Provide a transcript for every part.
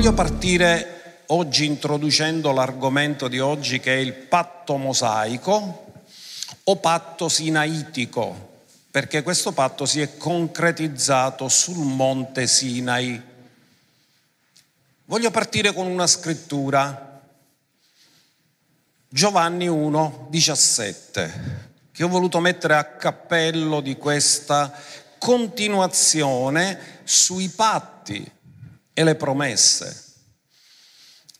Voglio partire oggi introducendo l'argomento di oggi che è il patto mosaico o patto sinaitico, perché questo patto si è concretizzato sul monte Sinai. Voglio partire con una scrittura, Giovanni 1, 17, che ho voluto mettere a cappello di questa continuazione sui patti e le promesse.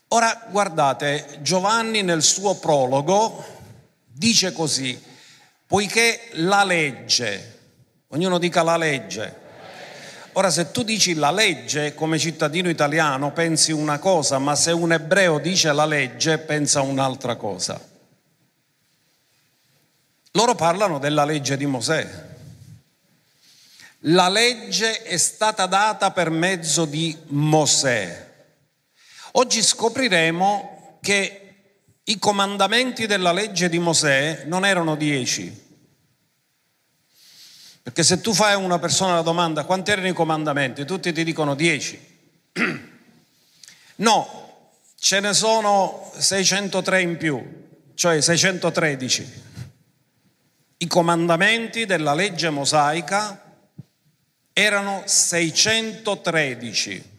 Ora guardate, Giovanni nel suo prologo dice così, poiché la legge, ognuno dica la legge, Ora, se tu dici la legge come cittadino italiano pensi una cosa, ma se un ebreo dice la legge pensa un'altra cosa. Loro parlano della legge di Mosè. La legge è stata data per mezzo di Mosè. Oggi scopriremo che i comandamenti della legge di Mosè non erano dieci. Perché se tu fai a una persona la domanda quanti erano i comandamenti, tutti ti dicono dieci. No, ce ne sono 603 in più, cioè 613. I comandamenti della legge mosaica erano 613.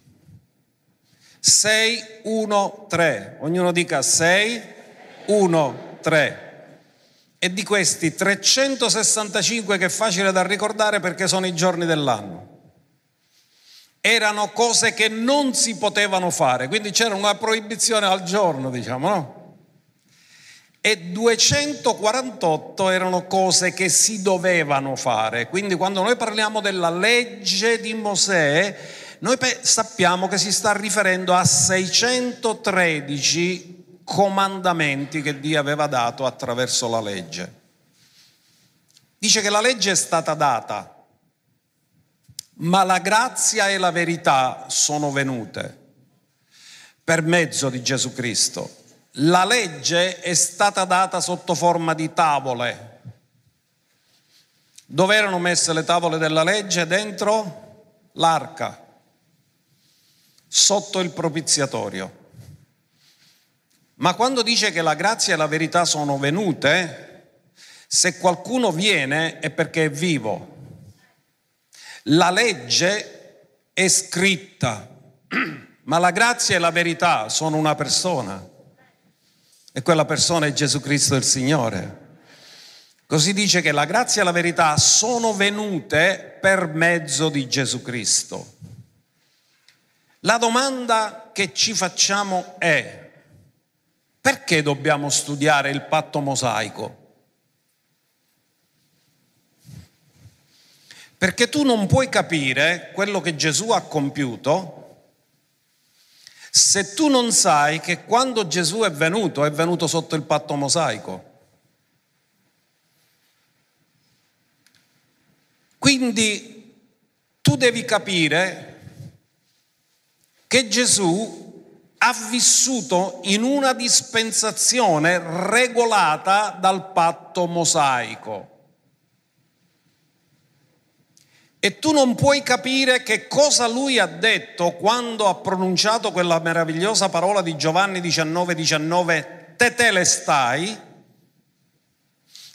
6, 1, 3. Ognuno dica 6, 1, 3. E di questi 365 che è facile da ricordare perché sono i giorni dell'anno. Erano cose che non si potevano fare, quindi c'era una proibizione al giorno, diciamo, no? E 248 erano cose che si dovevano fare. Quindi quando noi parliamo della legge di Mosè, noi sappiamo che si sta riferendo a 613 comandamenti che Dio aveva dato attraverso la legge. Dice che la legge è stata data, ma la grazia e la verità sono venute per mezzo di Gesù Cristo. La legge è stata data sotto forma di tavole. Dove erano messe le tavole della legge? Dentro l'arca, sotto il propiziatorio. Ma quando dice che la grazia e la verità sono venute, se qualcuno viene è perché è vivo. La legge è scritta, ma la grazia e la verità sono una persona. E quella persona è Gesù Cristo il Signore. Così dice che la grazia e la verità sono venute per mezzo di Gesù Cristo. La domanda che ci facciamo è, perché dobbiamo studiare il patto mosaico? Perché tu non puoi capire quello che Gesù ha compiuto se tu non sai che quando Gesù è venuto, è venuto sotto il patto mosaico. Quindi tu devi capire che Gesù ha vissuto in una dispensazione regolata dal patto mosaico. E tu non puoi capire che cosa lui ha detto quando ha pronunciato quella meravigliosa parola di Giovanni 19, 19, tetelestai,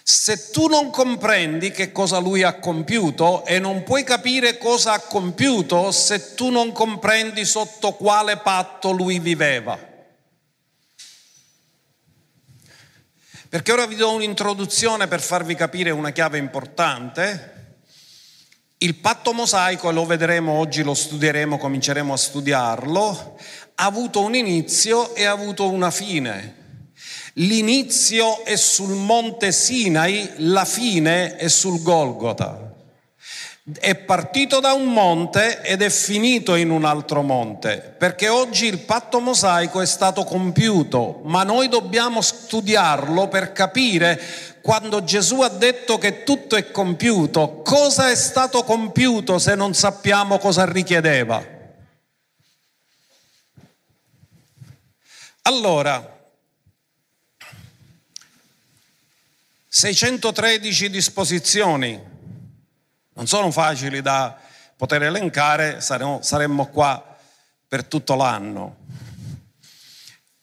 se tu non comprendi che cosa lui ha compiuto e non puoi capire cosa ha compiuto se tu non comprendi sotto quale patto lui viveva. Perché ora vi do un'introduzione per farvi capire una chiave importante il patto mosaico, lo vedremo oggi, lo studieremo, cominceremo a studiarlo, ha avuto un inizio e ha avuto una fine. L'inizio è sul monte Sinai, la fine è sul Golgota. È partito da un monte ed è finito in un altro monte, perché oggi il patto mosaico è stato compiuto, ma noi dobbiamo studiarlo per capire quando Gesù ha detto che tutto è compiuto, cosa è stato compiuto se non sappiamo cosa richiedeva? Allora, 613 disposizioni non sono facili da poter elencare, saremmo, qua per tutto l'anno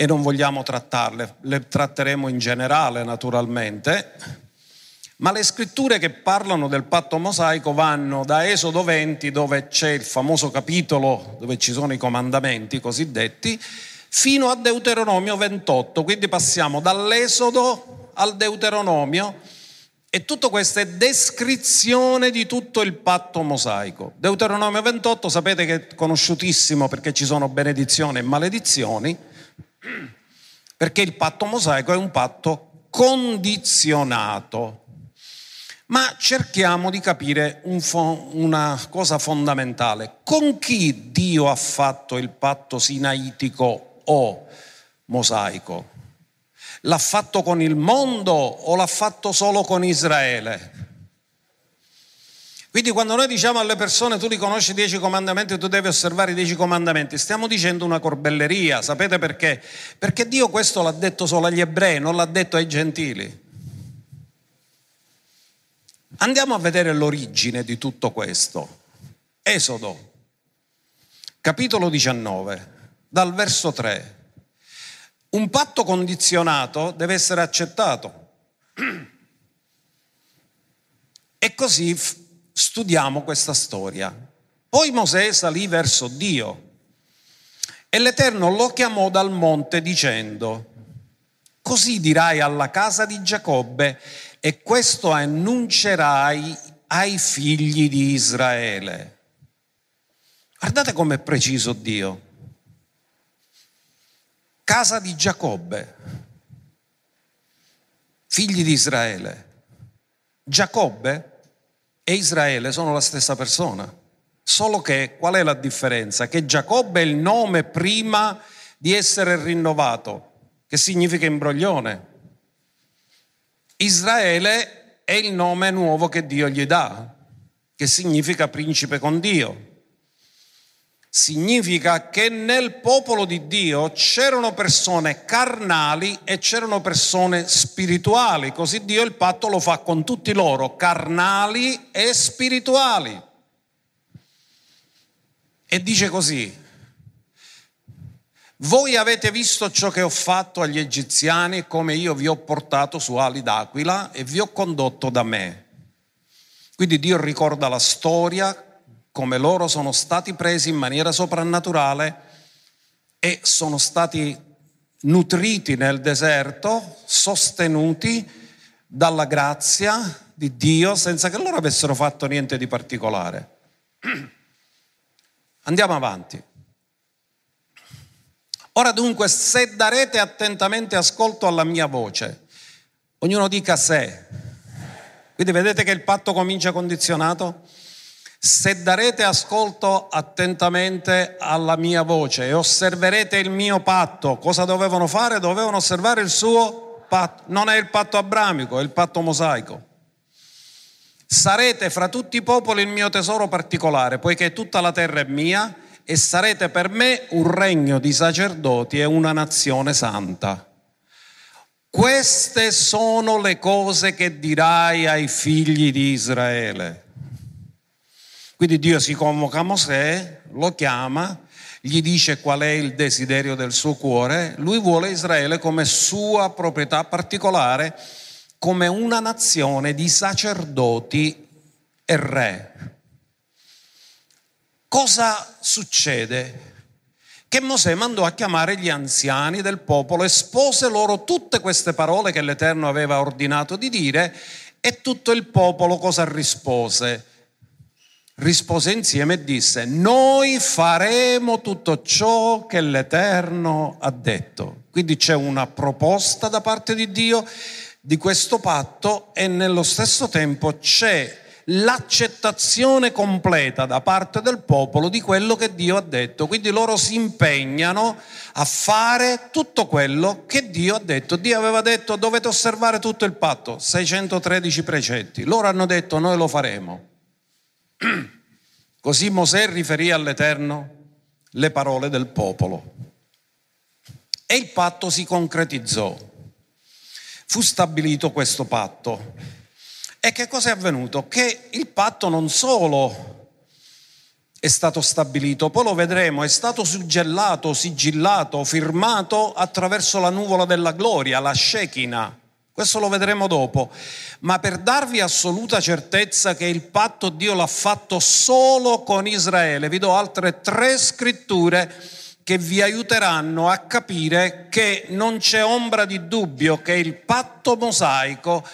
e non vogliamo trattarle, le tratteremo in generale naturalmente, ma le scritture che parlano del patto mosaico vanno da Esodo 20, dove c'è il famoso capitolo dove ci sono i comandamenti cosiddetti, fino a Deuteronomio 28, quindi passiamo dall'Esodo al Deuteronomio. E tutto questo è descrizione di tutto il patto mosaico. Deuteronomio 28 sapete che è conosciutissimo perché ci sono benedizioni e maledizioni, perché il patto mosaico è un patto condizionato. Ma cerchiamo di capire un fo- una cosa fondamentale. Con chi Dio ha fatto il patto sinaitico o mosaico? L'ha fatto con il mondo o l'ha fatto solo con Israele? Quindi quando noi diciamo alle persone tu li conosci i dieci comandamenti, tu devi osservare i dieci comandamenti, stiamo dicendo una corbelleria, sapete perché? Perché Dio questo l'ha detto solo agli ebrei, non l'ha detto ai gentili. Andiamo a vedere l'origine di tutto questo. Esodo, capitolo 19, dal verso 3. Un patto condizionato deve essere accettato. E così studiamo questa storia. Poi Mosè salì verso Dio e l'Eterno lo chiamò dal monte dicendo, così dirai alla casa di Giacobbe e questo annuncerai ai figli di Israele. Guardate com'è preciso Dio. Casa di Giacobbe, figli di Israele. Giacobbe e Israele sono la stessa persona, solo che qual è la differenza? Che Giacobbe è il nome prima di essere rinnovato, che significa imbroglione. Israele è il nome nuovo che Dio gli dà, che significa principe con Dio significa che nel popolo di Dio c'erano persone carnali e c'erano persone spirituali, così Dio il patto lo fa con tutti loro, carnali e spirituali. E dice così, voi avete visto ciò che ho fatto agli egiziani come io vi ho portato su ali d'aquila e vi ho condotto da me. Quindi Dio ricorda la storia come loro sono stati presi in maniera soprannaturale e sono stati nutriti nel deserto, sostenuti dalla grazia di Dio senza che loro avessero fatto niente di particolare. Andiamo avanti. Ora dunque, se darete attentamente ascolto alla mia voce, ognuno dica se. Quindi vedete che il patto comincia condizionato? Se darete ascolto attentamente alla mia voce e osserverete il mio patto, cosa dovevano fare? Dovevano osservare il suo patto. Non è il patto abramico, è il patto mosaico. Sarete fra tutti i popoli il mio tesoro particolare, poiché tutta la terra è mia e sarete per me un regno di sacerdoti e una nazione santa. Queste sono le cose che dirai ai figli di Israele. Quindi Dio si convoca Mosè, lo chiama, gli dice qual è il desiderio del suo cuore, lui vuole Israele come sua proprietà particolare, come una nazione di sacerdoti e re. Cosa succede? Che Mosè mandò a chiamare gli anziani del popolo, espose loro tutte queste parole che l'Eterno aveva ordinato di dire e tutto il popolo cosa rispose? Rispose insieme e disse, noi faremo tutto ciò che l'Eterno ha detto. Quindi c'è una proposta da parte di Dio di questo patto e nello stesso tempo c'è l'accettazione completa da parte del popolo di quello che Dio ha detto. Quindi loro si impegnano a fare tutto quello che Dio ha detto. Dio aveva detto dovete osservare tutto il patto, 613 precetti. Loro hanno detto noi lo faremo. Così Mosè riferì all'Eterno le parole del popolo. E il patto si concretizzò. Fu stabilito questo patto. E che cosa è avvenuto? Che il patto non solo è stato stabilito, poi lo vedremo, è stato suggellato, sigillato, firmato attraverso la nuvola della gloria, la Shekinah. Questo lo vedremo dopo. Ma per darvi assoluta certezza che il patto Dio l'ha fatto solo con Israele, vi do altre tre scritture che vi aiuteranno a capire che non c'è ombra di dubbio che il patto mosaico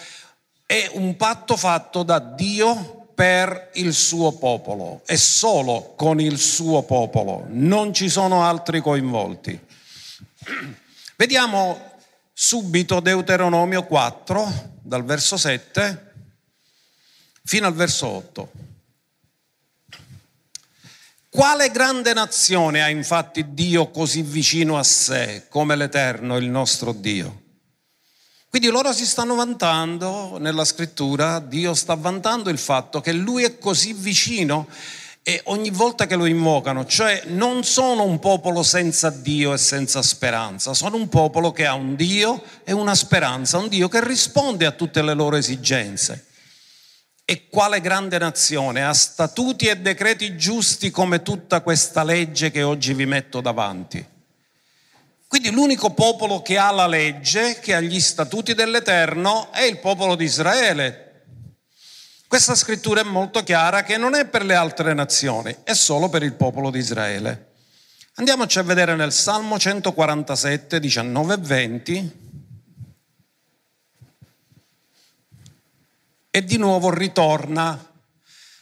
è un patto fatto da Dio per il suo popolo e solo con il suo popolo, non ci sono altri coinvolti. Vediamo subito Deuteronomio 4, dal verso 7 fino al verso 8. Quale grande nazione ha infatti Dio così vicino a sé come l'Eterno, il nostro Dio? Quindi loro si stanno vantando nella scrittura, Dio sta vantando il fatto che Lui è così vicino e ogni volta che lo invocano, cioè non sono un popolo senza Dio e senza speranza, sono un popolo che ha un Dio e una speranza, un Dio che risponde a tutte le loro esigenze. E quale grande nazione ha statuti e decreti giusti come tutta questa legge che oggi vi metto davanti. Quindi l'unico popolo che ha la legge, che ha gli statuti dell'Eterno, è il popolo di Israele. Questa scrittura è molto chiara che non è per le altre nazioni, è solo per il popolo di Israele. Andiamoci a vedere nel Salmo 147, 19 e 20. E di nuovo ritorna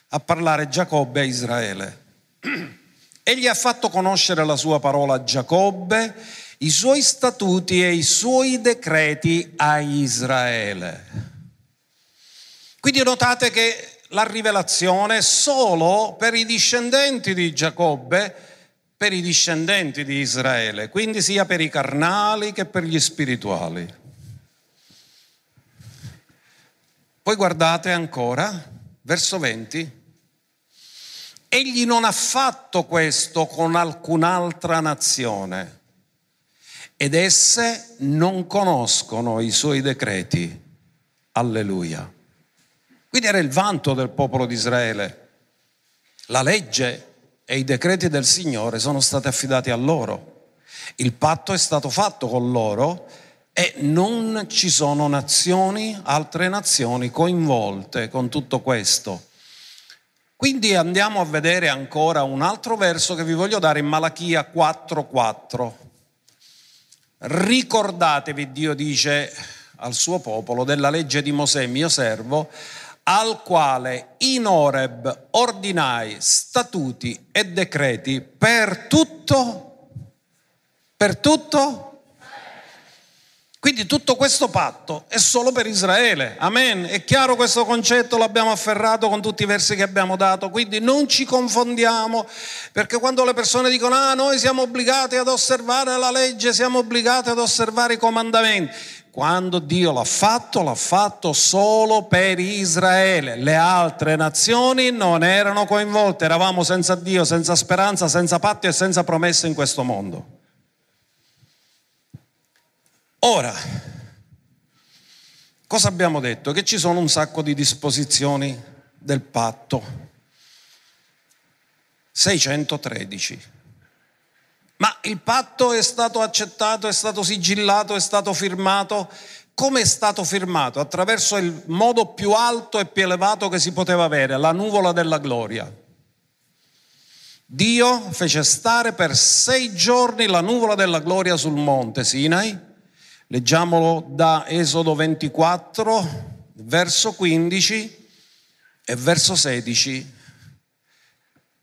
a parlare Giacobbe a Israele. Egli ha fatto conoscere la sua parola a Giacobbe i suoi statuti e i suoi decreti a Israele. Quindi notate che la rivelazione è solo per i discendenti di Giacobbe, per i discendenti di Israele, quindi sia per i carnali che per gli spirituali. Poi guardate ancora, verso 20. Egli non ha fatto questo con alcun'altra nazione ed esse non conoscono i suoi decreti. Alleluia. Quindi era il vanto del popolo di Israele. La legge e i decreti del Signore sono stati affidati a loro. Il patto è stato fatto con loro e non ci sono nazioni, altre nazioni coinvolte con tutto questo. Quindi andiamo a vedere ancora un altro verso che vi voglio dare in Malachia 4:4. Ricordatevi, Dio dice al suo popolo, della legge di Mosè, mio servo, al quale in Oreb ordinai statuti e decreti per tutto, per tutto quindi tutto questo patto è solo per Israele. Amen. È chiaro questo concetto, l'abbiamo afferrato con tutti i versi che abbiamo dato. Quindi non ci confondiamo, perché quando le persone dicono ah noi siamo obbligati ad osservare la legge, siamo obbligati ad osservare i comandamenti. Quando Dio l'ha fatto, l'ha fatto solo per Israele. Le altre nazioni non erano coinvolte. Eravamo senza Dio, senza speranza, senza patti e senza promesse in questo mondo. Ora, cosa abbiamo detto? Che ci sono un sacco di disposizioni del patto. 613. Ma il patto è stato accettato, è stato sigillato, è stato firmato. Come è stato firmato? Attraverso il modo più alto e più elevato che si poteva avere, la nuvola della gloria. Dio fece stare per sei giorni la nuvola della gloria sul monte Sinai Leggiamolo da Esodo 24, verso 15 e verso 16,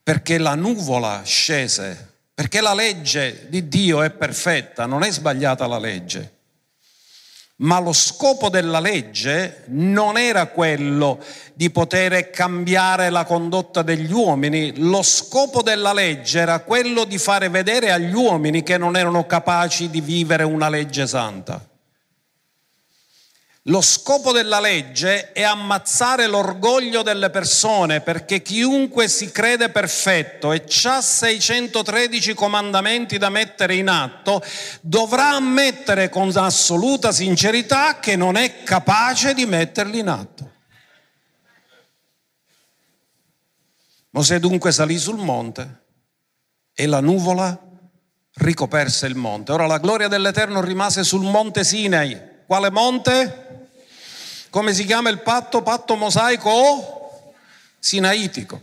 perché la nuvola scese, perché la legge di Dio è perfetta, non è sbagliata la legge. Ma lo scopo della legge non era quello di poter cambiare la condotta degli uomini, lo scopo della legge era quello di fare vedere agli uomini che non erano capaci di vivere una legge santa. Lo scopo della legge è ammazzare l'orgoglio delle persone perché chiunque si crede perfetto e ha 613 comandamenti da mettere in atto dovrà ammettere con assoluta sincerità che non è capace di metterli in atto. Mosè dunque salì sul monte e la nuvola ricoperse il monte. Ora la gloria dell'Eterno rimase sul monte Sinai. Quale monte? Come si chiama il patto? Patto mosaico o sinaitico.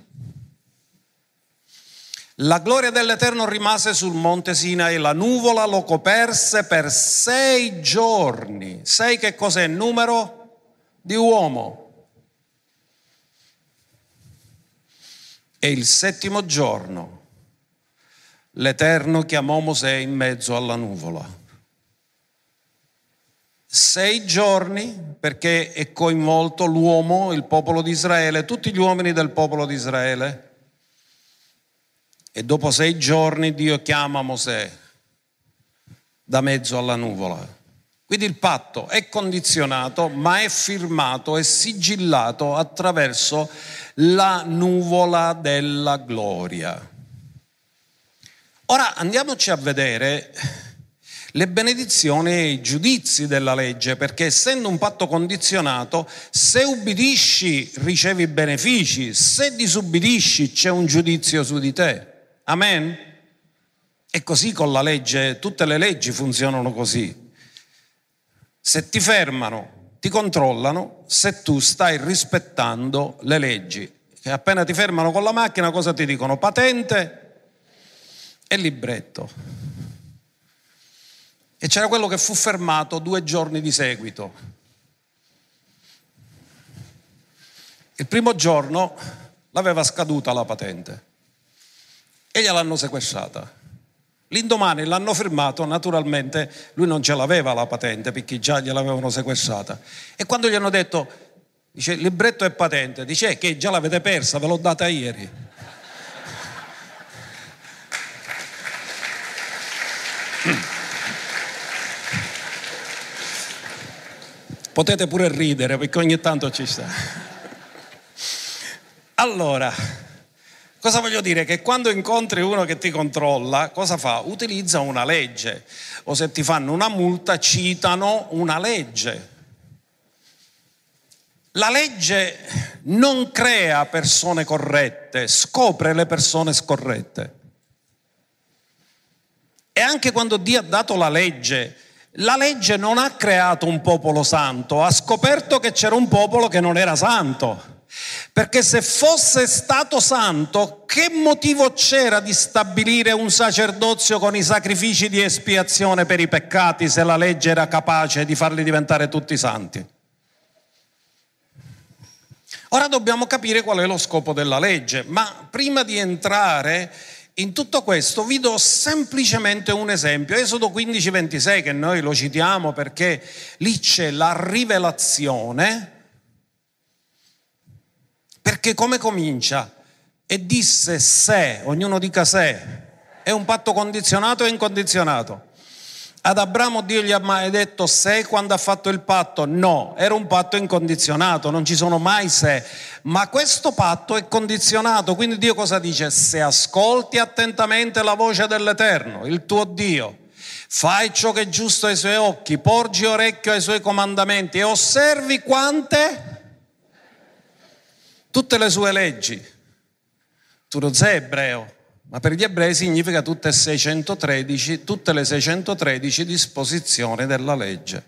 La gloria dell'Eterno rimase sul monte Sinai, la nuvola lo coperse per sei giorni. Sei che cos'è? Numero di uomo. E il settimo giorno l'Eterno chiamò Mosè in mezzo alla nuvola. Sei giorni perché è coinvolto l'uomo, il popolo di Israele, tutti gli uomini del popolo di Israele. E dopo sei giorni Dio chiama Mosè da mezzo alla nuvola. Quindi il patto è condizionato, ma è firmato e sigillato attraverso la nuvola della gloria. Ora andiamoci a vedere le benedizioni e i giudizi della legge, perché essendo un patto condizionato, se ubbidisci ricevi benefici, se disubbidisci c'è un giudizio su di te. Amen? E così con la legge, tutte le leggi funzionano così. Se ti fermano, ti controllano se tu stai rispettando le leggi. E appena ti fermano con la macchina, cosa ti dicono? Patente e libretto. E c'era quello che fu fermato due giorni di seguito. Il primo giorno l'aveva scaduta la patente e gliel'hanno sequestrata. L'indomani l'hanno fermato, naturalmente lui non ce l'aveva la patente perché già gliel'avevano sequestrata. E quando gli hanno detto, dice, libretto e patente, dice eh, che già l'avete persa, ve l'ho data ieri. Potete pure ridere perché ogni tanto ci sta. Allora, cosa voglio dire? Che quando incontri uno che ti controlla, cosa fa? Utilizza una legge o se ti fanno una multa citano una legge. La legge non crea persone corrette, scopre le persone scorrette. E anche quando Dio ha dato la legge, la legge non ha creato un popolo santo, ha scoperto che c'era un popolo che non era santo. Perché se fosse stato santo, che motivo c'era di stabilire un sacerdozio con i sacrifici di espiazione per i peccati se la legge era capace di farli diventare tutti santi? Ora dobbiamo capire qual è lo scopo della legge, ma prima di entrare in tutto questo vi do semplicemente un esempio, Esodo 15, 26, che noi lo citiamo perché lì c'è la rivelazione, perché come comincia? E disse se, ognuno dica se, è un patto condizionato e incondizionato. Ad Abramo Dio gli ha mai detto se quando ha fatto il patto? No, era un patto incondizionato, non ci sono mai se. Ma questo patto è condizionato, quindi Dio cosa dice? Se ascolti attentamente la voce dell'Eterno, il tuo Dio, fai ciò che è giusto ai suoi occhi, porgi orecchio ai suoi comandamenti e osservi quante? Tutte le sue leggi. Tu non sei ebreo, ma per gli ebrei significa tutte, 613, tutte le 613 disposizioni della legge.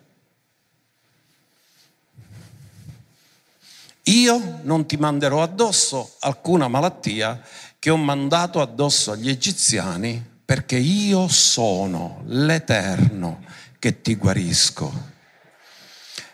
Io non ti manderò addosso alcuna malattia che ho mandato addosso agli egiziani perché io sono l'Eterno che ti guarisco.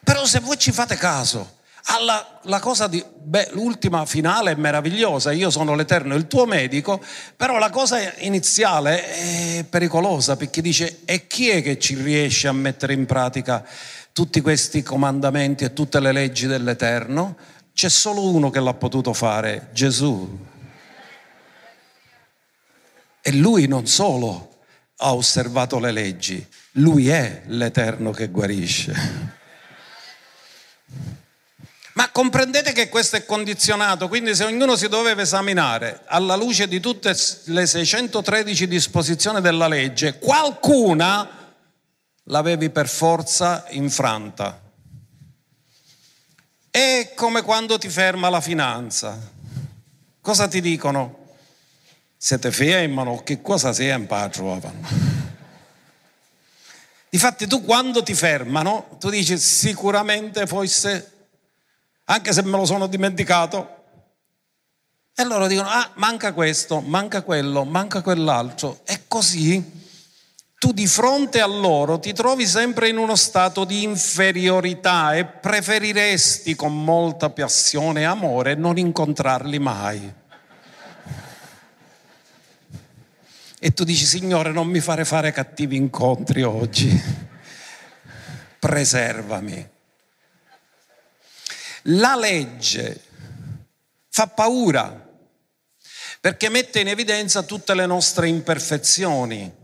Però se voi ci fate caso, alla, la cosa di, beh, l'ultima finale è meravigliosa, io sono l'Eterno, il tuo medico, però la cosa iniziale è pericolosa perché dice e chi è che ci riesce a mettere in pratica tutti questi comandamenti e tutte le leggi dell'Eterno? C'è solo uno che l'ha potuto fare, Gesù. E lui non solo ha osservato le leggi, lui è l'Eterno che guarisce. Ma comprendete che questo è condizionato, quindi se ognuno si doveva esaminare alla luce di tutte le 613 disposizioni della legge, qualcuna l'avevi per forza infranta. È come quando ti ferma la finanza. Cosa ti dicono? Se ti fermano, che cosa sei in trovavano? Difatti tu quando ti fermano, tu dici sicuramente forse, anche se me lo sono dimenticato, e loro dicono, ah, manca questo, manca quello, manca quell'altro. E così tu di fronte a loro ti trovi sempre in uno stato di inferiorità e preferiresti con molta passione e amore non incontrarli mai. E tu dici, Signore, non mi fare fare cattivi incontri oggi, preservami. La legge fa paura perché mette in evidenza tutte le nostre imperfezioni.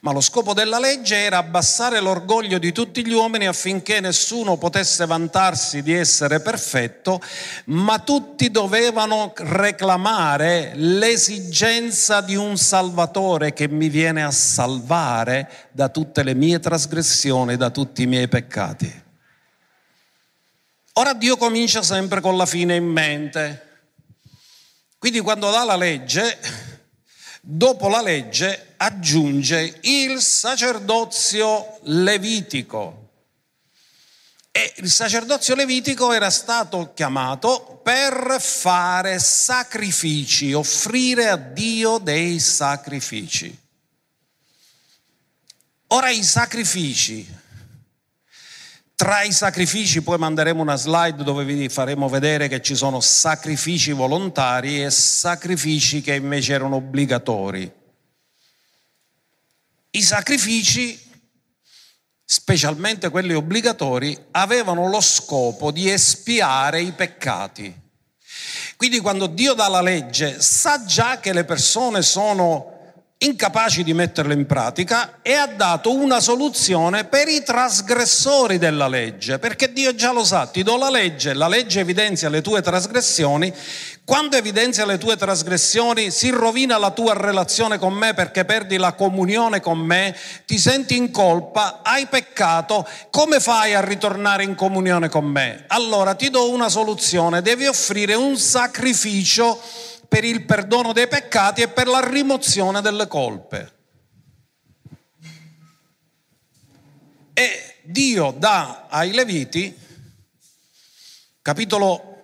Ma lo scopo della legge era abbassare l'orgoglio di tutti gli uomini affinché nessuno potesse vantarsi di essere perfetto, ma tutti dovevano reclamare l'esigenza di un Salvatore che mi viene a salvare da tutte le mie trasgressioni, da tutti i miei peccati. Ora Dio comincia sempre con la fine in mente. Quindi quando dà la legge, dopo la legge aggiunge il sacerdozio levitico. E il sacerdozio levitico era stato chiamato per fare sacrifici, offrire a Dio dei sacrifici. Ora i sacrifici tra i sacrifici, poi manderemo una slide dove vi faremo vedere che ci sono sacrifici volontari e sacrifici che invece erano obbligatori. I sacrifici, specialmente quelli obbligatori, avevano lo scopo di espiare i peccati. Quindi quando Dio dà la legge sa già che le persone sono incapaci di metterlo in pratica e ha dato una soluzione per i trasgressori della legge, perché Dio già lo sa, ti do la legge, la legge evidenzia le tue trasgressioni, quando evidenzia le tue trasgressioni si rovina la tua relazione con me perché perdi la comunione con me, ti senti in colpa, hai peccato, come fai a ritornare in comunione con me? Allora ti do una soluzione, devi offrire un sacrificio per il perdono dei peccati e per la rimozione delle colpe. E Dio dà ai Leviti, capitolo,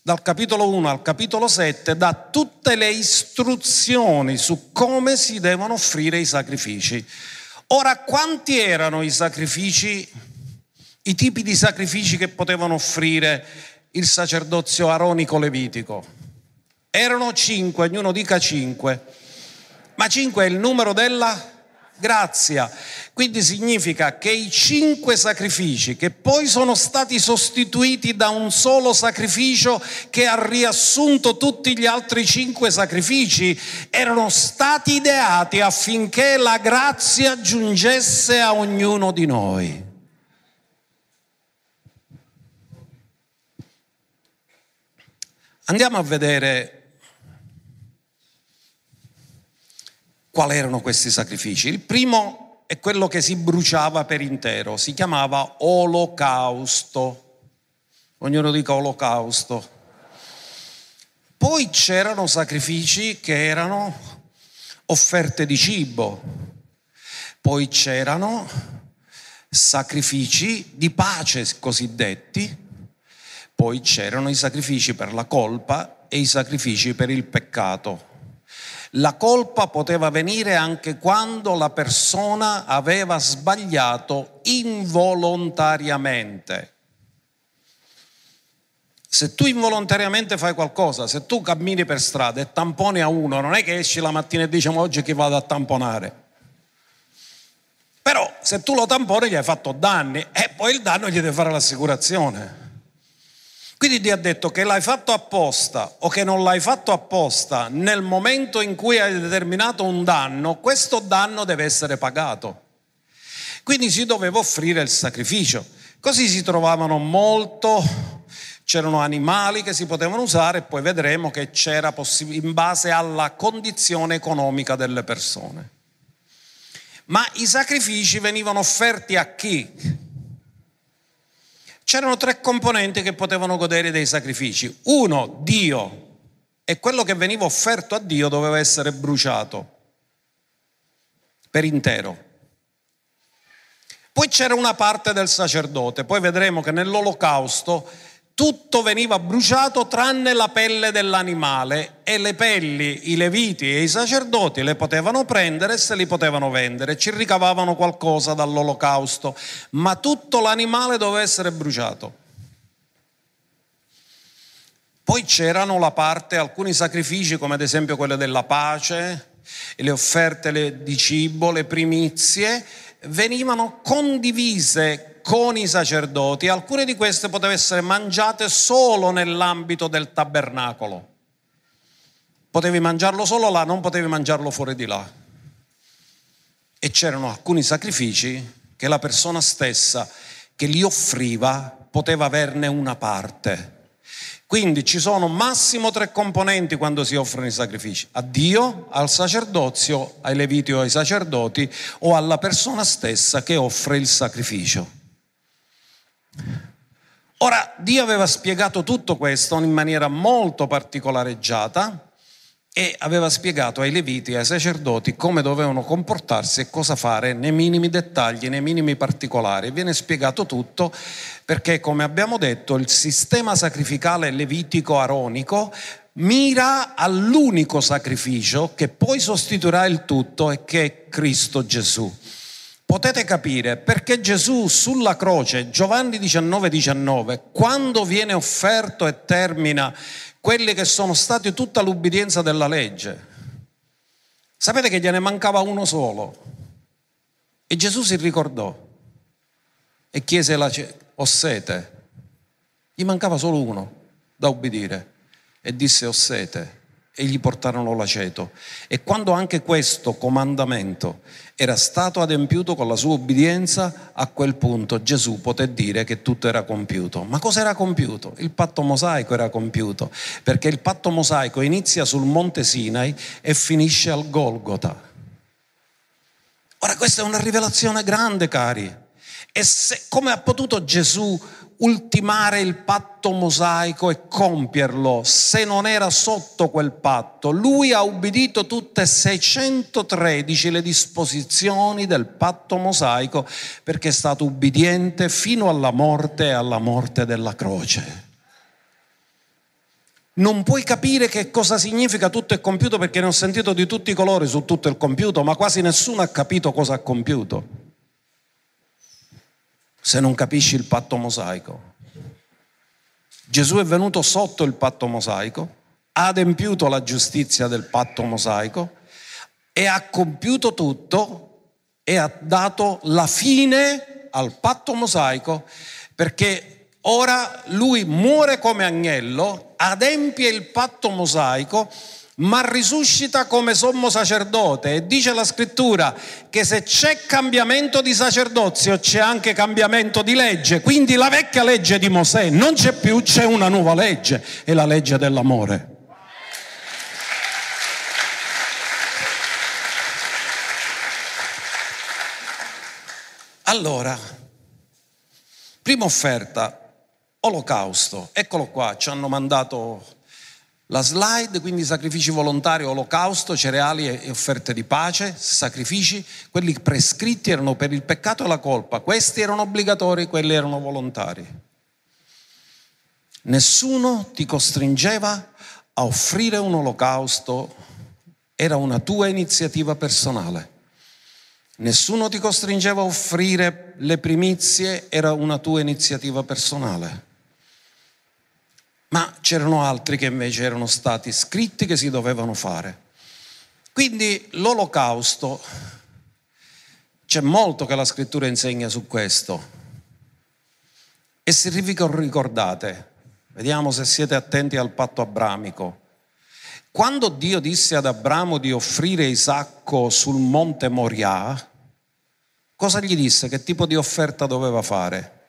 dal capitolo 1 al capitolo 7, dà tutte le istruzioni su come si devono offrire i sacrifici. Ora, quanti erano i sacrifici, i tipi di sacrifici che potevano offrire il sacerdozio aronico levitico? Erano cinque, ognuno dica cinque. Ma cinque è il numero della grazia. Quindi significa che i cinque sacrifici che poi sono stati sostituiti da un solo sacrificio che ha riassunto tutti gli altri cinque sacrifici erano stati ideati affinché la grazia giungesse a ognuno di noi. Andiamo a vedere quali erano questi sacrifici. Il primo è quello che si bruciava per intero, si chiamava olocausto. Ognuno dica olocausto. Poi c'erano sacrifici che erano offerte di cibo, poi c'erano sacrifici di pace cosiddetti, poi c'erano i sacrifici per la colpa e i sacrifici per il peccato. La colpa poteva venire anche quando la persona aveva sbagliato involontariamente. Se tu involontariamente fai qualcosa, se tu cammini per strada e tamponi a uno, non è che esci la mattina e dici ma oggi chi vado a tamponare. Però se tu lo tamponi gli hai fatto danni e poi il danno gli deve fare l'assicurazione. Quindi Dio ha detto che l'hai fatto apposta o che non l'hai fatto apposta nel momento in cui hai determinato un danno, questo danno deve essere pagato. Quindi si doveva offrire il sacrificio. Così si trovavano molto, c'erano animali che si potevano usare e poi vedremo che c'era possib- in base alla condizione economica delle persone. Ma i sacrifici venivano offerti a chi? C'erano tre componenti che potevano godere dei sacrifici. Uno, Dio. e quello che veniva offerto a Dio doveva essere bruciato per intero. Poi c'era una parte del sacerdote, poi vedremo che nell'olocausto tutto veniva bruciato tranne la pelle dell'animale e le pelli i leviti e i sacerdoti le potevano prendere e se li potevano vendere, ci ricavavano qualcosa dall'olocausto, ma tutto l'animale doveva essere bruciato. Poi c'erano la parte, alcuni sacrifici come ad esempio quello della pace, le offerte di cibo, le primizie, venivano condivise con i sacerdoti, alcune di queste potevano essere mangiate solo nell'ambito del tabernacolo. Potevi mangiarlo solo là, non potevi mangiarlo fuori di là. E c'erano alcuni sacrifici che la persona stessa che li offriva poteva averne una parte. Quindi ci sono massimo tre componenti quando si offrono i sacrifici, a Dio, al sacerdozio, ai leviti o ai sacerdoti o alla persona stessa che offre il sacrificio. Ora, Dio aveva spiegato tutto questo in maniera molto particolareggiata e aveva spiegato ai leviti e ai sacerdoti come dovevano comportarsi e cosa fare nei minimi dettagli, nei minimi particolari. Viene spiegato tutto perché, come abbiamo detto, il sistema sacrificale levitico-aronico mira all'unico sacrificio che poi sostituirà il tutto e che è Cristo Gesù. Potete capire perché Gesù sulla croce, Giovanni 19, 19, quando viene offerto e termina quelli che sono stati tutta l'ubbidienza della legge. Sapete che gliene mancava uno solo. E Gesù si ricordò e chiese la ho sete. Gli mancava solo uno da ubbidire e disse ho sete e gli portarono l'aceto. E quando anche questo comandamento era stato adempiuto con la sua obbedienza, a quel punto Gesù poté dire che tutto era compiuto. Ma cosa era compiuto? Il patto mosaico era compiuto, perché il patto mosaico inizia sul monte Sinai e finisce al Golgota. Ora questa è una rivelazione grande, cari. E se, come ha potuto Gesù ultimare il patto mosaico e compierlo se non era sotto quel patto? Lui ha ubbidito tutte 613 le disposizioni del patto mosaico perché è stato ubbidiente fino alla morte e alla morte della croce. Non puoi capire che cosa significa tutto è compiuto perché ne ho sentito di tutti i colori su tutto il compiuto, ma quasi nessuno ha capito cosa ha compiuto se non capisci il patto mosaico. Gesù è venuto sotto il patto mosaico, ha adempiuto la giustizia del patto mosaico e ha compiuto tutto e ha dato la fine al patto mosaico perché ora lui muore come agnello, adempie il patto mosaico ma risuscita come sommo sacerdote. E dice la scrittura che se c'è cambiamento di sacerdozio c'è anche cambiamento di legge, quindi la vecchia legge di Mosè non c'è più, c'è una nuova legge, è la legge dell'amore. Allora, prima offerta, olocausto, eccolo qua, ci hanno mandato la slide, quindi sacrifici volontari, olocausto, cereali e offerte di pace, sacrifici, quelli prescritti erano per il peccato e la colpa, questi erano obbligatori, quelli erano volontari. Nessuno ti costringeva a offrire un olocausto, era una tua iniziativa personale. Nessuno ti costringeva a offrire le primizie, era una tua iniziativa personale ma c'erano altri che invece erano stati scritti che si dovevano fare. Quindi l'olocausto, c'è molto che la scrittura insegna su questo. E se vi ricordate, vediamo se siete attenti al patto abramico. Quando Dio disse ad Abramo di offrire Isacco sul monte Moriah, cosa gli disse? Che tipo di offerta doveva fare?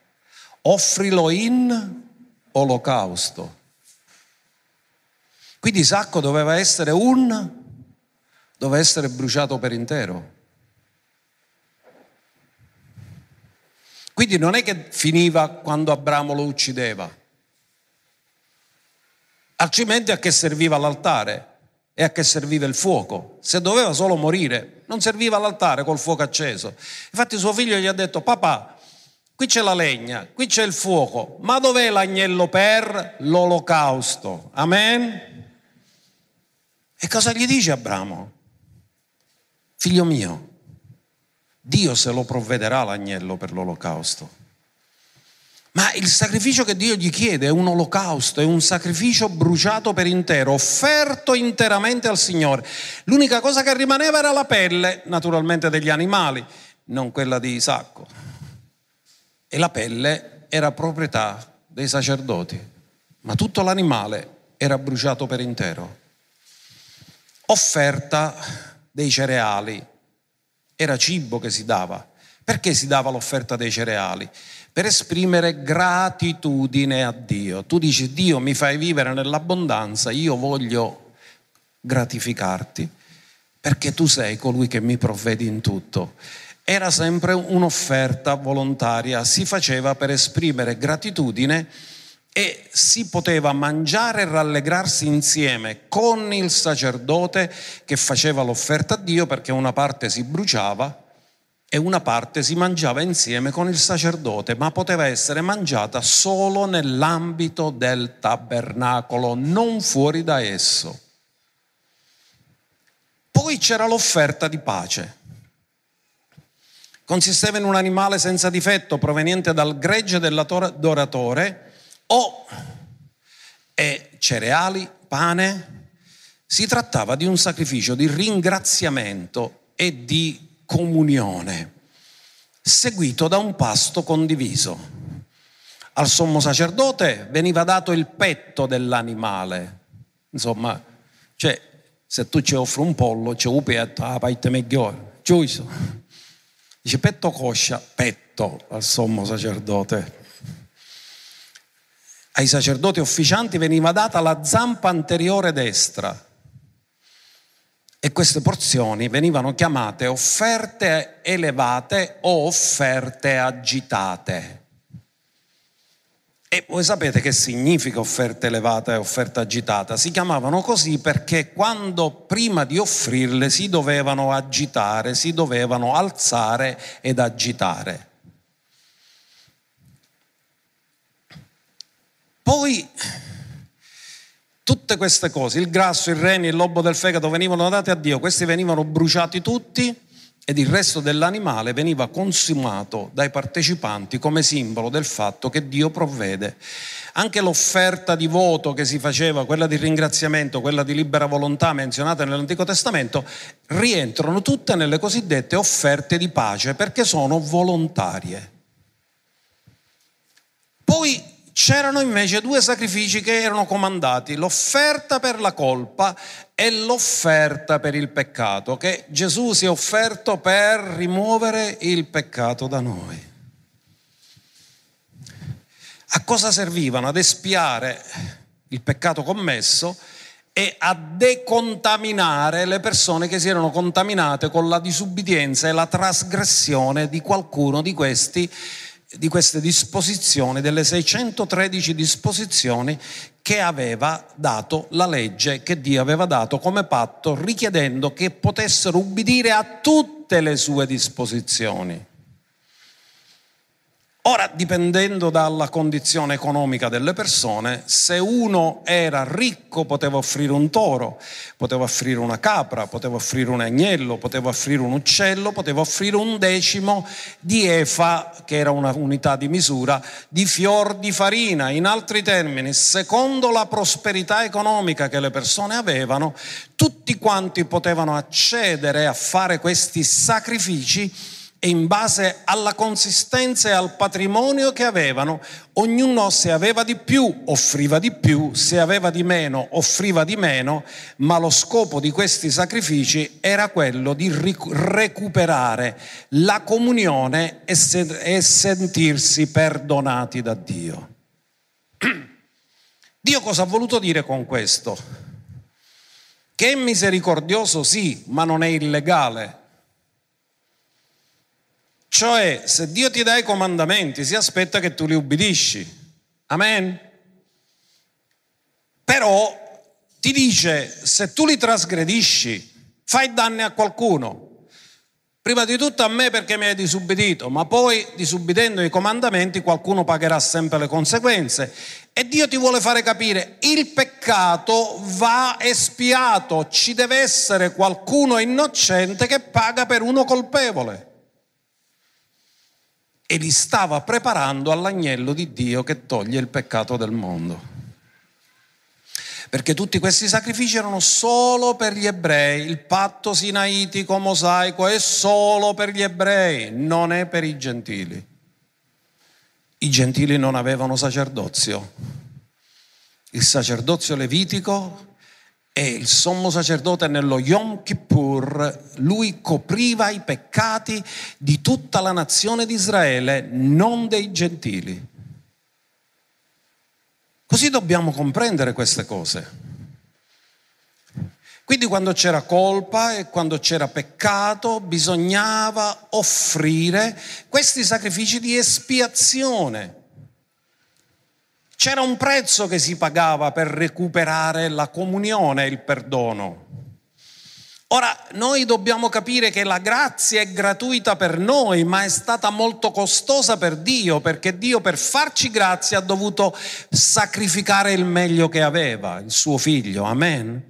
Offrilo in olocausto. Quindi Isacco doveva essere un, doveva essere bruciato per intero. Quindi non è che finiva quando Abramo lo uccideva. Altrimenti a che serviva l'altare e a che serviva il fuoco? Se doveva solo morire, non serviva l'altare col fuoco acceso. Infatti suo figlio gli ha detto, papà, qui c'è la legna, qui c'è il fuoco, ma dov'è l'agnello per l'olocausto? Amen? E cosa gli dice Abramo? Figlio mio, Dio se lo provvederà l'agnello per l'olocausto. Ma il sacrificio che Dio gli chiede è un olocausto, è un sacrificio bruciato per intero, offerto interamente al Signore. L'unica cosa che rimaneva era la pelle, naturalmente degli animali, non quella di Isacco. E la pelle era proprietà dei sacerdoti, ma tutto l'animale era bruciato per intero. Offerta dei cereali, era cibo che si dava. Perché si dava l'offerta dei cereali? per esprimere gratitudine a Dio. Tu dici Dio mi fai vivere nell'abbondanza, io voglio gratificarti perché tu sei colui che mi provvedi in tutto. Era sempre un'offerta volontaria, si faceva per esprimere gratitudine e si poteva mangiare e rallegrarsi insieme con il sacerdote che faceva l'offerta a Dio perché una parte si bruciava e una parte si mangiava insieme con il sacerdote, ma poteva essere mangiata solo nell'ambito del tabernacolo, non fuori da esso. Poi c'era l'offerta di pace. Consisteva in un animale senza difetto proveniente dal gregge dell'adoratore o e cereali, pane. Si trattava di un sacrificio di ringraziamento e di comunione, seguito da un pasto condiviso. Al sommo sacerdote veniva dato il petto dell'animale. Insomma, cioè, se tu ci offri un pollo, c'è un petto, la parte migliore, giusto? Dice petto coscia, petto al sommo sacerdote. Ai sacerdoti ufficianti veniva data la zampa anteriore destra e queste porzioni venivano chiamate offerte elevate o offerte agitate. E voi sapete che significa offerta elevata e offerta agitata? Si chiamavano così perché quando prima di offrirle si dovevano agitare, si dovevano alzare ed agitare. Poi Tutte queste cose, il grasso, il reni, il lobo del fegato venivano date a Dio, questi venivano bruciati tutti ed il resto dell'animale veniva consumato dai partecipanti come simbolo del fatto che Dio provvede. Anche l'offerta di voto che si faceva, quella di ringraziamento, quella di libera volontà menzionata nell'Antico Testamento, rientrano tutte nelle cosiddette offerte di pace perché sono volontarie. Poi c'erano invece due sacrifici che erano comandati, l'offerta per la colpa e l'offerta per il peccato, che Gesù si è offerto per rimuovere il peccato da noi. A cosa servivano? Ad espiare il peccato commesso e a decontaminare le persone che si erano contaminate con la disubbidienza e la trasgressione di qualcuno di questi di queste disposizioni, delle 613 disposizioni che aveva dato la legge, che Dio aveva dato come patto, richiedendo che potessero ubbidire a tutte le sue disposizioni. Ora, dipendendo dalla condizione economica delle persone, se uno era ricco poteva offrire un toro, poteva offrire una capra, poteva offrire un agnello, poteva offrire un uccello, poteva offrire un decimo di efa, che era una unità di misura, di fior di farina. In altri termini, secondo la prosperità economica che le persone avevano, tutti quanti potevano accedere a fare questi sacrifici e in base alla consistenza e al patrimonio che avevano, ognuno se aveva di più offriva di più, se aveva di meno offriva di meno, ma lo scopo di questi sacrifici era quello di recuperare la comunione e, sentirsi perdonati da Dio. Dio cosa ha voluto dire con questo? Che è misericordioso sì, ma non è illegale cioè, se Dio ti dà i comandamenti, si aspetta che tu li ubbidisci. Amen? Però ti dice, se tu li trasgredisci, fai danni a qualcuno. Prima di tutto a me perché mi hai disubbidito, ma poi disubbidendo i comandamenti qualcuno pagherà sempre le conseguenze. E Dio ti vuole fare capire, il peccato va espiato, ci deve essere qualcuno innocente che paga per uno colpevole. E li stava preparando all'agnello di Dio che toglie il peccato del mondo perché tutti questi sacrifici erano solo per gli ebrei, il patto sinaitico mosaico è solo per gli ebrei, non è per i gentili. I gentili non avevano sacerdozio. Il sacerdozio levitico e il sommo sacerdote nello Yom Kippur, lui copriva i peccati di tutta la nazione di Israele, non dei gentili. Così dobbiamo comprendere queste cose. Quindi quando c'era colpa e quando c'era peccato bisognava offrire questi sacrifici di espiazione. C'era un prezzo che si pagava per recuperare la comunione e il perdono. Ora, noi dobbiamo capire che la grazia è gratuita per noi, ma è stata molto costosa per Dio, perché Dio per farci grazia ha dovuto sacrificare il meglio che aveva, il suo figlio. Amen.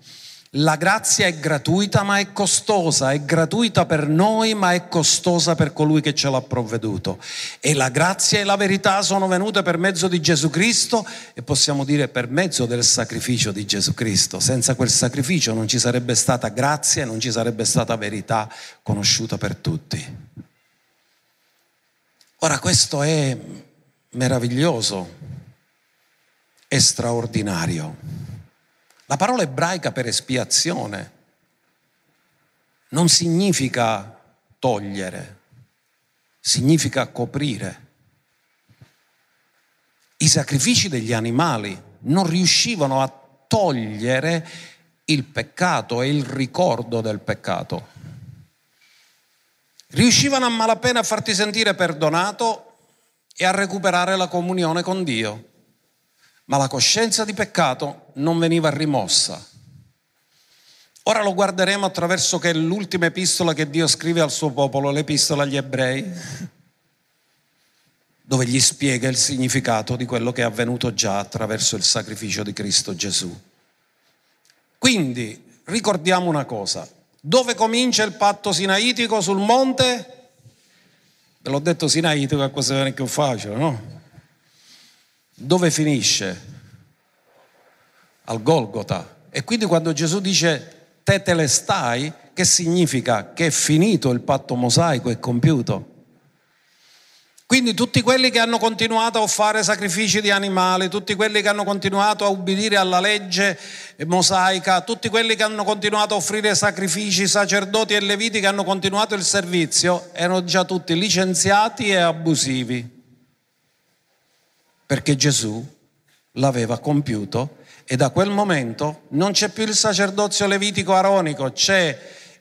La grazia è gratuita ma è costosa, è gratuita per noi ma è costosa per colui che ce l'ha provveduto. E la grazia e la verità sono venute per mezzo di Gesù Cristo e possiamo dire per mezzo del sacrificio di Gesù Cristo. Senza quel sacrificio non ci sarebbe stata grazia e non ci sarebbe stata verità conosciuta per tutti. Ora questo è meraviglioso, è straordinario. La parola ebraica per espiazione non significa togliere, significa coprire. I sacrifici degli animali non riuscivano a togliere il peccato e il ricordo del peccato. Riuscivano a malapena a farti sentire perdonato e a recuperare la comunione con Dio ma la coscienza di peccato non veniva rimossa. Ora lo guarderemo attraverso che è l'ultima epistola che Dio scrive al suo popolo, l'epistola agli ebrei, dove gli spiega il significato di quello che è avvenuto già attraverso il sacrificio di Cristo Gesù. Quindi ricordiamo una cosa, dove comincia il patto sinaitico sul monte? Ve l'ho detto sinaitico, è cosa non è più facile, no? Dove finisce? Al Golgota. E quindi quando Gesù dice te te le stai, che significa? Che è finito il patto mosaico, è compiuto. Quindi tutti quelli che hanno continuato a fare sacrifici di animali, tutti quelli che hanno continuato a ubbidire alla legge mosaica, tutti quelli che hanno continuato a offrire sacrifici, sacerdoti e leviti che hanno continuato il servizio, erano già tutti licenziati e abusivi perché Gesù l'aveva compiuto e da quel momento non c'è più il sacerdozio levitico aronico, c'è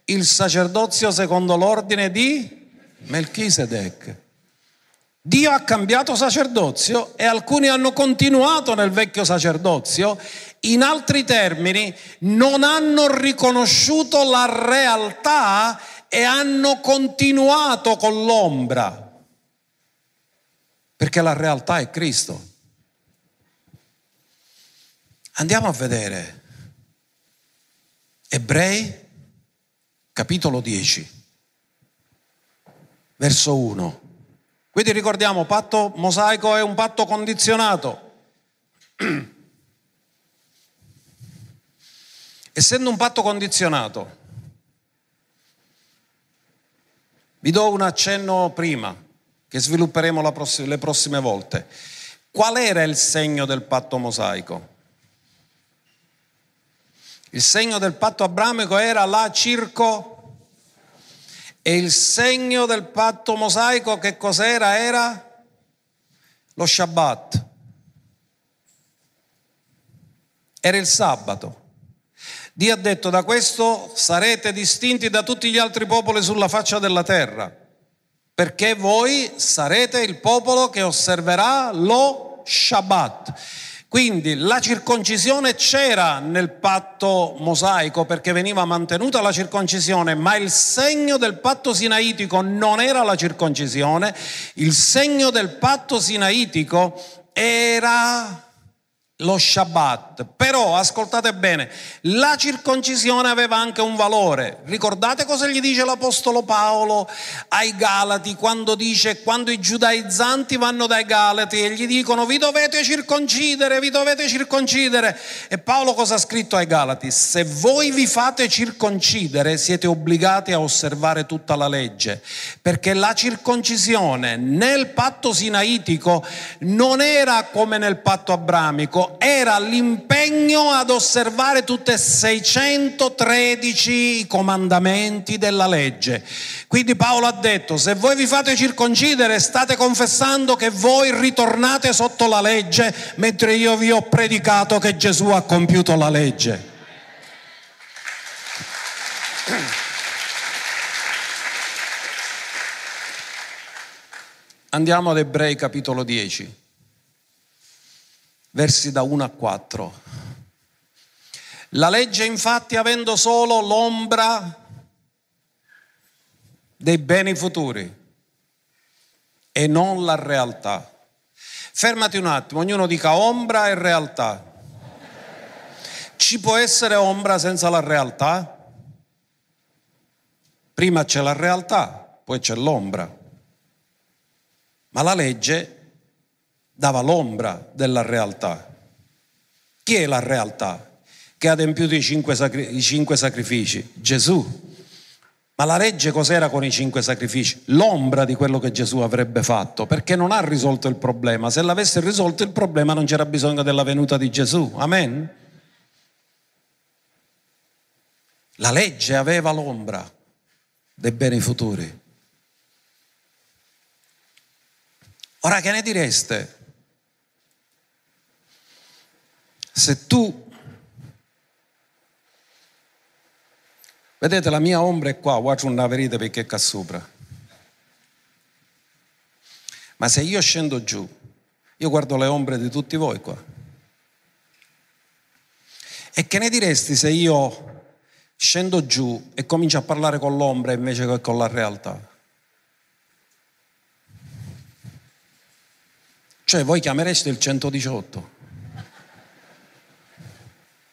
il sacerdozio secondo l'ordine di Melchisedec. Dio ha cambiato sacerdozio e alcuni hanno continuato nel vecchio sacerdozio, in altri termini non hanno riconosciuto la realtà e hanno continuato con l'ombra perché la realtà è Cristo. Andiamo a vedere Ebrei capitolo 10, verso 1. Quindi ricordiamo, patto mosaico è un patto condizionato. Essendo un patto condizionato, vi do un accenno prima che svilupperemo prossima, le prossime volte. Qual era il segno del patto mosaico? Il segno del patto abramico era la circo e il segno del patto mosaico che cos'era? Era lo Shabbat. Era il sabato. Dio ha detto da questo sarete distinti da tutti gli altri popoli sulla faccia della terra perché voi sarete il popolo che osserverà lo Shabbat. Quindi la circoncisione c'era nel patto mosaico perché veniva mantenuta la circoncisione, ma il segno del patto sinaitico non era la circoncisione, il segno del patto sinaitico era lo Shabbat. Però, ascoltate bene, la circoncisione aveva anche un valore. Ricordate cosa gli dice l'Apostolo Paolo ai Galati quando dice, quando i giudaizzanti vanno dai Galati e gli dicono vi dovete circoncidere, vi dovete circoncidere. E Paolo cosa ha scritto ai Galati? Se voi vi fate circoncidere siete obbligati a osservare tutta la legge, perché la circoncisione nel patto sinaitico non era come nel patto abramico, era l'impegno ad osservare tutti e 613 comandamenti della legge. Quindi Paolo ha detto, se voi vi fate circoncidere state confessando che voi ritornate sotto la legge, mentre io vi ho predicato che Gesù ha compiuto la legge. Andiamo ad Ebrei capitolo 10 versi da 1 a 4. La legge infatti avendo solo l'ombra dei beni futuri e non la realtà. Fermati un attimo, ognuno dica ombra e realtà. Ci può essere ombra senza la realtà? Prima c'è la realtà, poi c'è l'ombra. Ma la legge dava l'ombra della realtà. Chi è la realtà che ha adempiuto i cinque, sacri- i cinque sacrifici? Gesù. Ma la legge cos'era con i cinque sacrifici? L'ombra di quello che Gesù avrebbe fatto, perché non ha risolto il problema. Se l'avesse risolto il problema non c'era bisogno della venuta di Gesù. Amen? La legge aveva l'ombra dei beni futuri. Ora che ne direste? Se tu, vedete la mia ombra è qua, guarda una verità perché è qua sopra. Ma se io scendo giù, io guardo le ombre di tutti voi qua. E che ne diresti se io scendo giù e comincio a parlare con l'ombra invece che con la realtà? Cioè voi chiamereste il 118.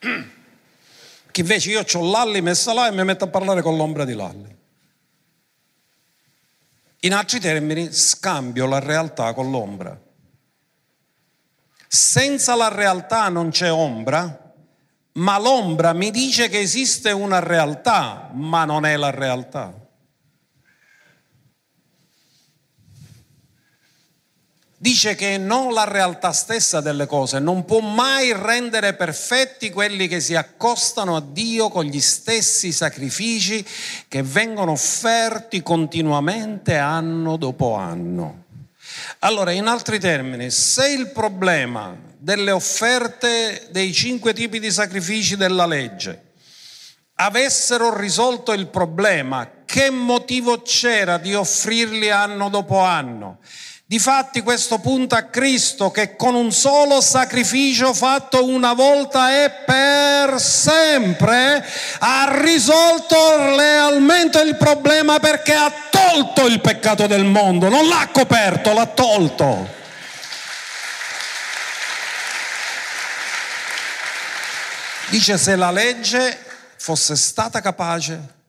Che invece io ho Lalli messa là e mi metto a parlare con l'ombra di Lalli. In altri termini, scambio la realtà con l'ombra. Senza la realtà non c'è ombra, ma l'ombra mi dice che esiste una realtà, ma non è la realtà. Dice che non la realtà stessa delle cose non può mai rendere perfetti quelli che si accostano a Dio con gli stessi sacrifici che vengono offerti continuamente anno dopo anno. Allora, in altri termini, se il problema delle offerte dei cinque tipi di sacrifici della legge avessero risolto il problema, che motivo c'era di offrirli anno dopo anno? Difatti questo punta a Cristo che con un solo sacrificio fatto una volta e per sempre ha risolto realmente il problema perché ha tolto il peccato del mondo, non l'ha coperto, l'ha tolto. Dice se la legge fosse stata capace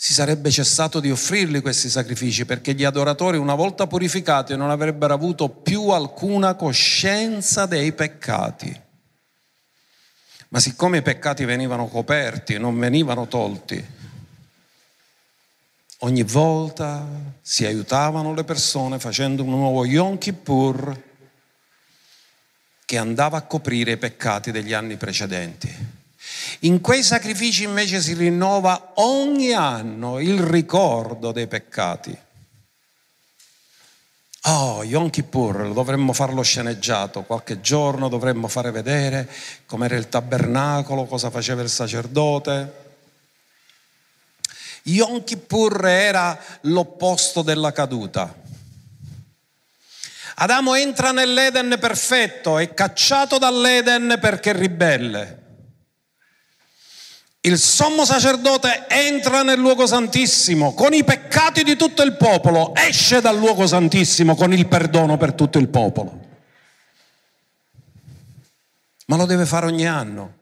si sarebbe cessato di offrirli questi sacrifici perché gli adoratori una volta purificati non avrebbero avuto più alcuna coscienza dei peccati. Ma siccome i peccati venivano coperti non venivano tolti, ogni volta si aiutavano le persone facendo un nuovo Yom Kippur che andava a coprire i peccati degli anni precedenti. In quei sacrifici invece si rinnova ogni anno il ricordo dei peccati. Oh, Yom Kippur, dovremmo farlo sceneggiato, qualche giorno dovremmo fare vedere com'era il tabernacolo, cosa faceva il sacerdote. Yom Kippur era l'opposto della caduta. Adamo entra nell'Eden perfetto, è cacciato dall'Eden perché ribelle. Il sommo sacerdote entra nel luogo santissimo con i peccati di tutto il popolo, esce dal luogo santissimo con il perdono per tutto il popolo. Ma lo deve fare ogni anno.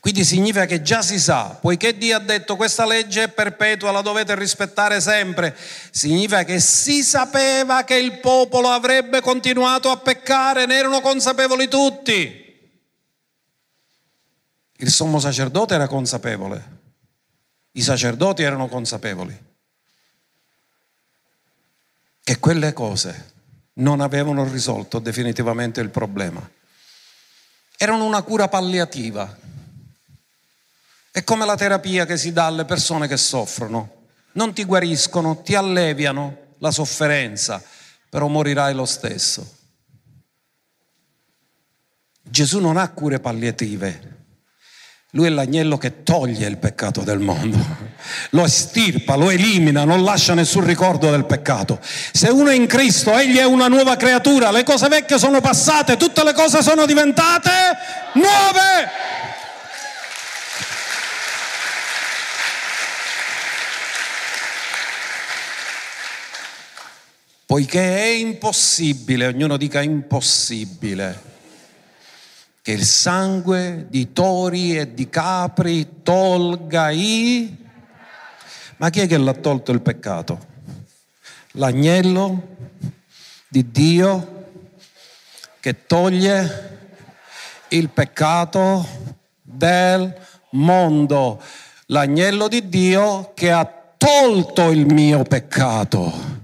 Quindi significa che già si sa, poiché Dio ha detto questa legge è perpetua, la dovete rispettare sempre, significa che si sapeva che il popolo avrebbe continuato a peccare, ne erano consapevoli tutti. Il sommo sacerdote era consapevole, i sacerdoti erano consapevoli che quelle cose non avevano risolto definitivamente il problema. Erano una cura palliativa è come la terapia che si dà alle persone che soffrono. Non ti guariscono, ti alleviano la sofferenza, però morirai lo stesso. Gesù non ha cure palliative. Lui è l'agnello che toglie il peccato del mondo, lo estirpa, lo elimina, non lascia nessun ricordo del peccato. Se uno è in Cristo, egli è una nuova creatura, le cose vecchie sono passate, tutte le cose sono diventate nuove. poiché è impossibile, ognuno dica impossibile, che il sangue di tori e di capri tolga i... Ma chi è che l'ha tolto il peccato? L'agnello di Dio che toglie il peccato del mondo. L'agnello di Dio che ha tolto il mio peccato.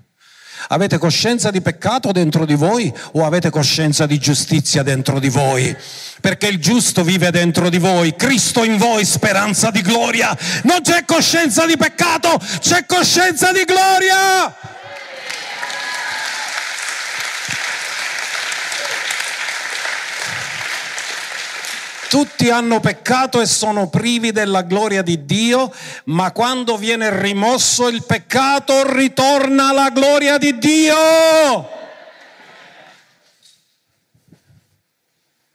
Avete coscienza di peccato dentro di voi o avete coscienza di giustizia dentro di voi? Perché il giusto vive dentro di voi, Cristo in voi, speranza di gloria. Non c'è coscienza di peccato, c'è coscienza di gloria. Tutti hanno peccato e sono privi della gloria di Dio, ma quando viene rimosso il peccato ritorna la gloria di Dio.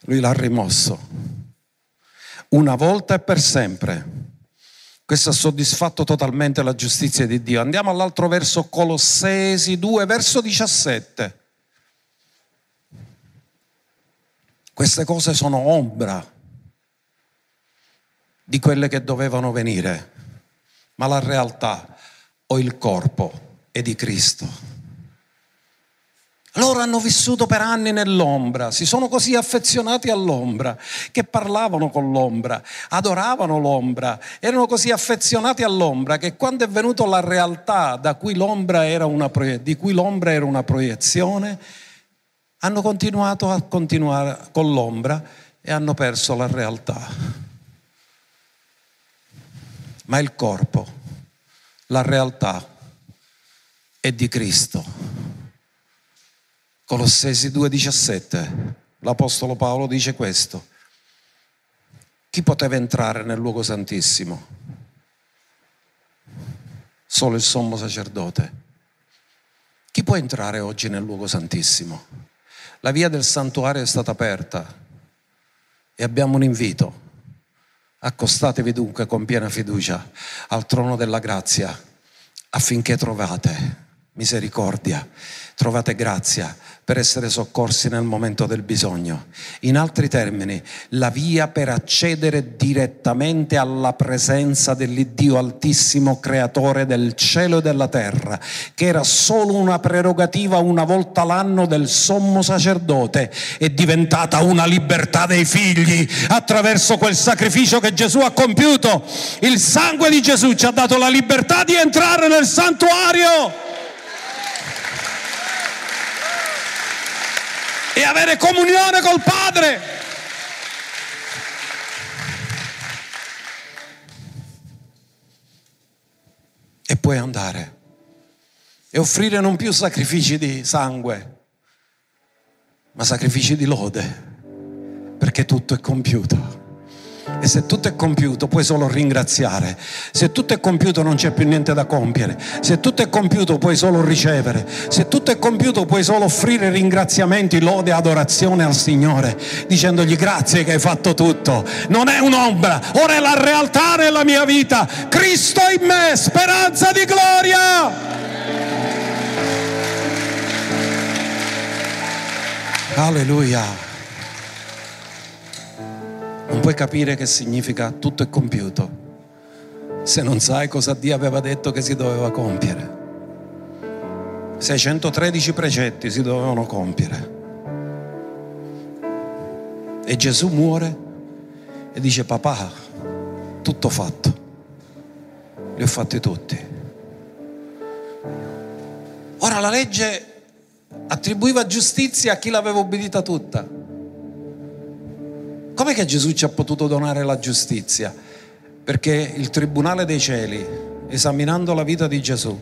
Lui l'ha rimosso una volta e per sempre. Questo ha soddisfatto totalmente la giustizia di Dio. Andiamo all'altro verso, Colossesi 2, verso 17. Queste cose sono ombra di quelle che dovevano venire, ma la realtà o il corpo è di Cristo. Loro hanno vissuto per anni nell'ombra, si sono così affezionati all'ombra che parlavano con l'ombra, adoravano l'ombra, erano così affezionati all'ombra che quando è venuta la realtà cui una, di cui l'ombra era una proiezione, hanno continuato a continuare con l'ombra e hanno perso la realtà ma il corpo, la realtà è di Cristo. Colossesi 2,17, l'Apostolo Paolo dice questo. Chi poteva entrare nel luogo santissimo? Solo il sommo sacerdote. Chi può entrare oggi nel luogo santissimo? La via del santuario è stata aperta e abbiamo un invito Accostatevi dunque con piena fiducia al trono della grazia affinché trovate misericordia, trovate grazia per essere soccorsi nel momento del bisogno. In altri termini, la via per accedere direttamente alla presenza dell'Iddio Altissimo, creatore del cielo e della terra, che era solo una prerogativa una volta l'anno del sommo sacerdote, è diventata una libertà dei figli attraverso quel sacrificio che Gesù ha compiuto. Il sangue di Gesù ci ha dato la libertà di entrare nel santuario. E avere comunione col Padre. E puoi andare e offrire non più sacrifici di sangue, ma sacrifici di lode, perché tutto è compiuto. E se tutto è compiuto puoi solo ringraziare. Se tutto è compiuto non c'è più niente da compiere. Se tutto è compiuto puoi solo ricevere. Se tutto è compiuto puoi solo offrire ringraziamenti, lode, adorazione al Signore, dicendogli grazie che hai fatto tutto. Non è un'ombra, ora è la realtà nella mia vita. Cristo in me, speranza di gloria. Alleluia non puoi capire che significa tutto è compiuto se non sai cosa Dio aveva detto che si doveva compiere. 613 precetti si dovevano compiere. E Gesù muore e dice papà, tutto fatto, li ho fatti tutti. Ora la legge attribuiva giustizia a chi l'aveva obbedita tutta. Com'è che Gesù ci ha potuto donare la giustizia? Perché il Tribunale dei Cieli, esaminando la vita di Gesù,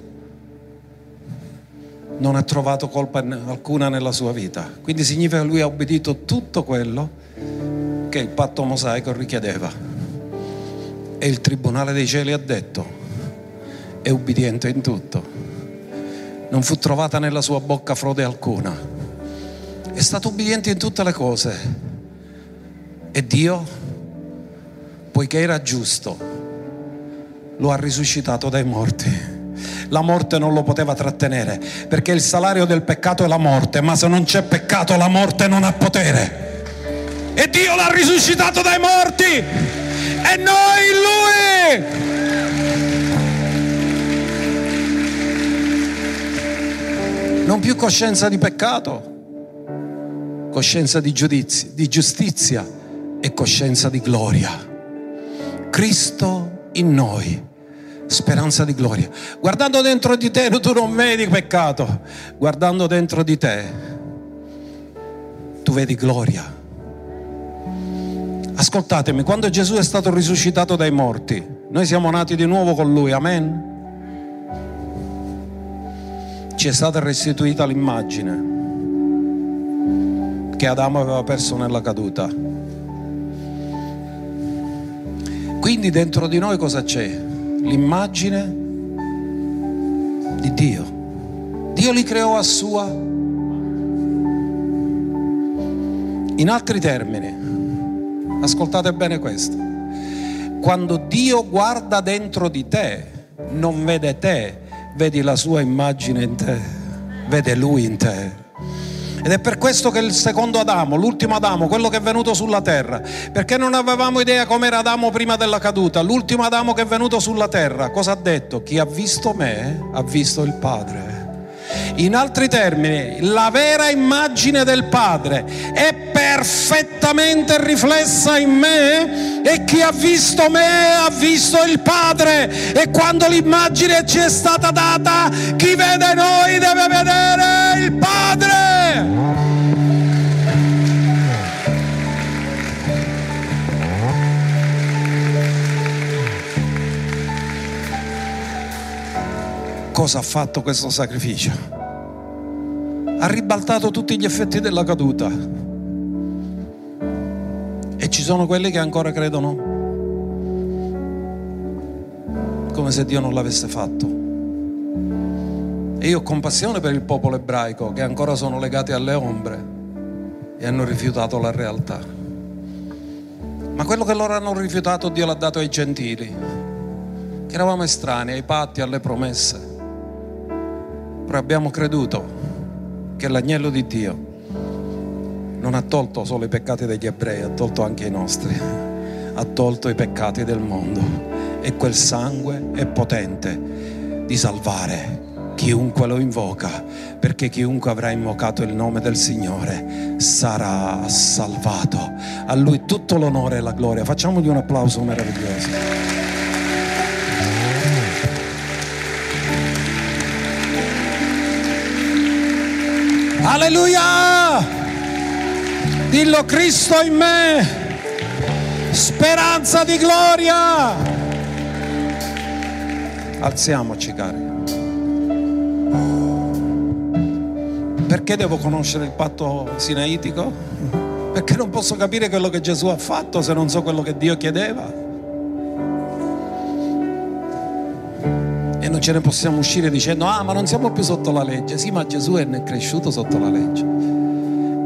non ha trovato colpa alcuna nella sua vita. Quindi significa che lui ha obbedito tutto quello che il patto mosaico richiedeva. E il Tribunale dei Cieli ha detto, è ubbidiente in tutto. Non fu trovata nella sua bocca frode alcuna. È stato ubbidiente in tutte le cose e Dio, poiché era giusto, lo ha risuscitato dai morti. La morte non lo poteva trattenere, perché il salario del peccato è la morte, ma se non c'è peccato la morte non ha potere. E Dio l'ha risuscitato dai morti. E noi in Lui. Non più coscienza di peccato, coscienza di giudizio, di giustizia e coscienza di gloria. Cristo in noi, speranza di gloria. Guardando dentro di te tu non vedi peccato, guardando dentro di te tu vedi gloria. Ascoltatemi, quando Gesù è stato risuscitato dai morti, noi siamo nati di nuovo con Lui, amen? Ci è stata restituita l'immagine che Adamo aveva perso nella caduta Quindi dentro di noi cosa c'è? L'immagine di Dio. Dio li creò a sua. In altri termini, ascoltate bene questo. Quando Dio guarda dentro di te, non vede te, vedi la sua immagine in te, vede Lui in te. Ed è per questo che il secondo Adamo, l'ultimo Adamo, quello che è venuto sulla terra, perché non avevamo idea com'era Adamo prima della caduta, l'ultimo Adamo che è venuto sulla terra, cosa ha detto? Chi ha visto me ha visto il Padre. In altri termini, la vera immagine del Padre è perfettamente riflessa in me e chi ha visto me ha visto il Padre e quando l'immagine ci è stata data, chi vede noi deve vedere il Padre. Cosa ha fatto questo sacrificio? ha ribaltato tutti gli effetti della caduta. E ci sono quelli che ancora credono come se Dio non l'avesse fatto. E io ho compassione per il popolo ebraico che ancora sono legati alle ombre e hanno rifiutato la realtà. Ma quello che loro hanno rifiutato Dio l'ha dato ai gentili, che eravamo estranei ai patti, alle promesse. Però abbiamo creduto che l'agnello di Dio non ha tolto solo i peccati degli ebrei, ha tolto anche i nostri, ha tolto i peccati del mondo e quel sangue è potente di salvare chiunque lo invoca, perché chiunque avrà invocato il nome del Signore sarà salvato. A Lui tutto l'onore e la gloria. Facciamogli un applauso meraviglioso. Alleluia! Dillo Cristo in me, speranza di gloria. Alziamoci cari. Perché devo conoscere il patto sinaitico? Perché non posso capire quello che Gesù ha fatto se non so quello che Dio chiedeva. Non ce ne possiamo uscire dicendo, ah ma non siamo più sotto la legge. Sì, ma Gesù è cresciuto sotto la legge,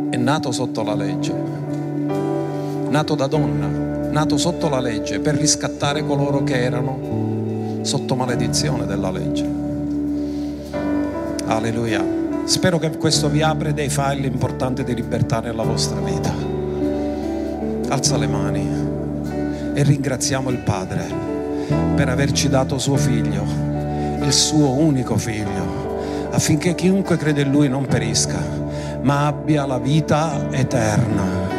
è nato sotto la legge, nato da donna, nato sotto la legge per riscattare coloro che erano sotto maledizione della legge. Alleluia. Spero che questo vi apre dei file importanti di libertà nella vostra vita. Alza le mani e ringraziamo il Padre per averci dato suo figlio il suo unico figlio, affinché chiunque crede in lui non perisca, ma abbia la vita eterna.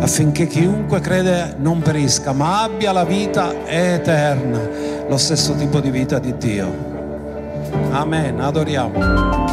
Affinché chiunque crede non perisca, ma abbia la vita eterna, lo stesso tipo di vita di Dio. Amen, adoriamo.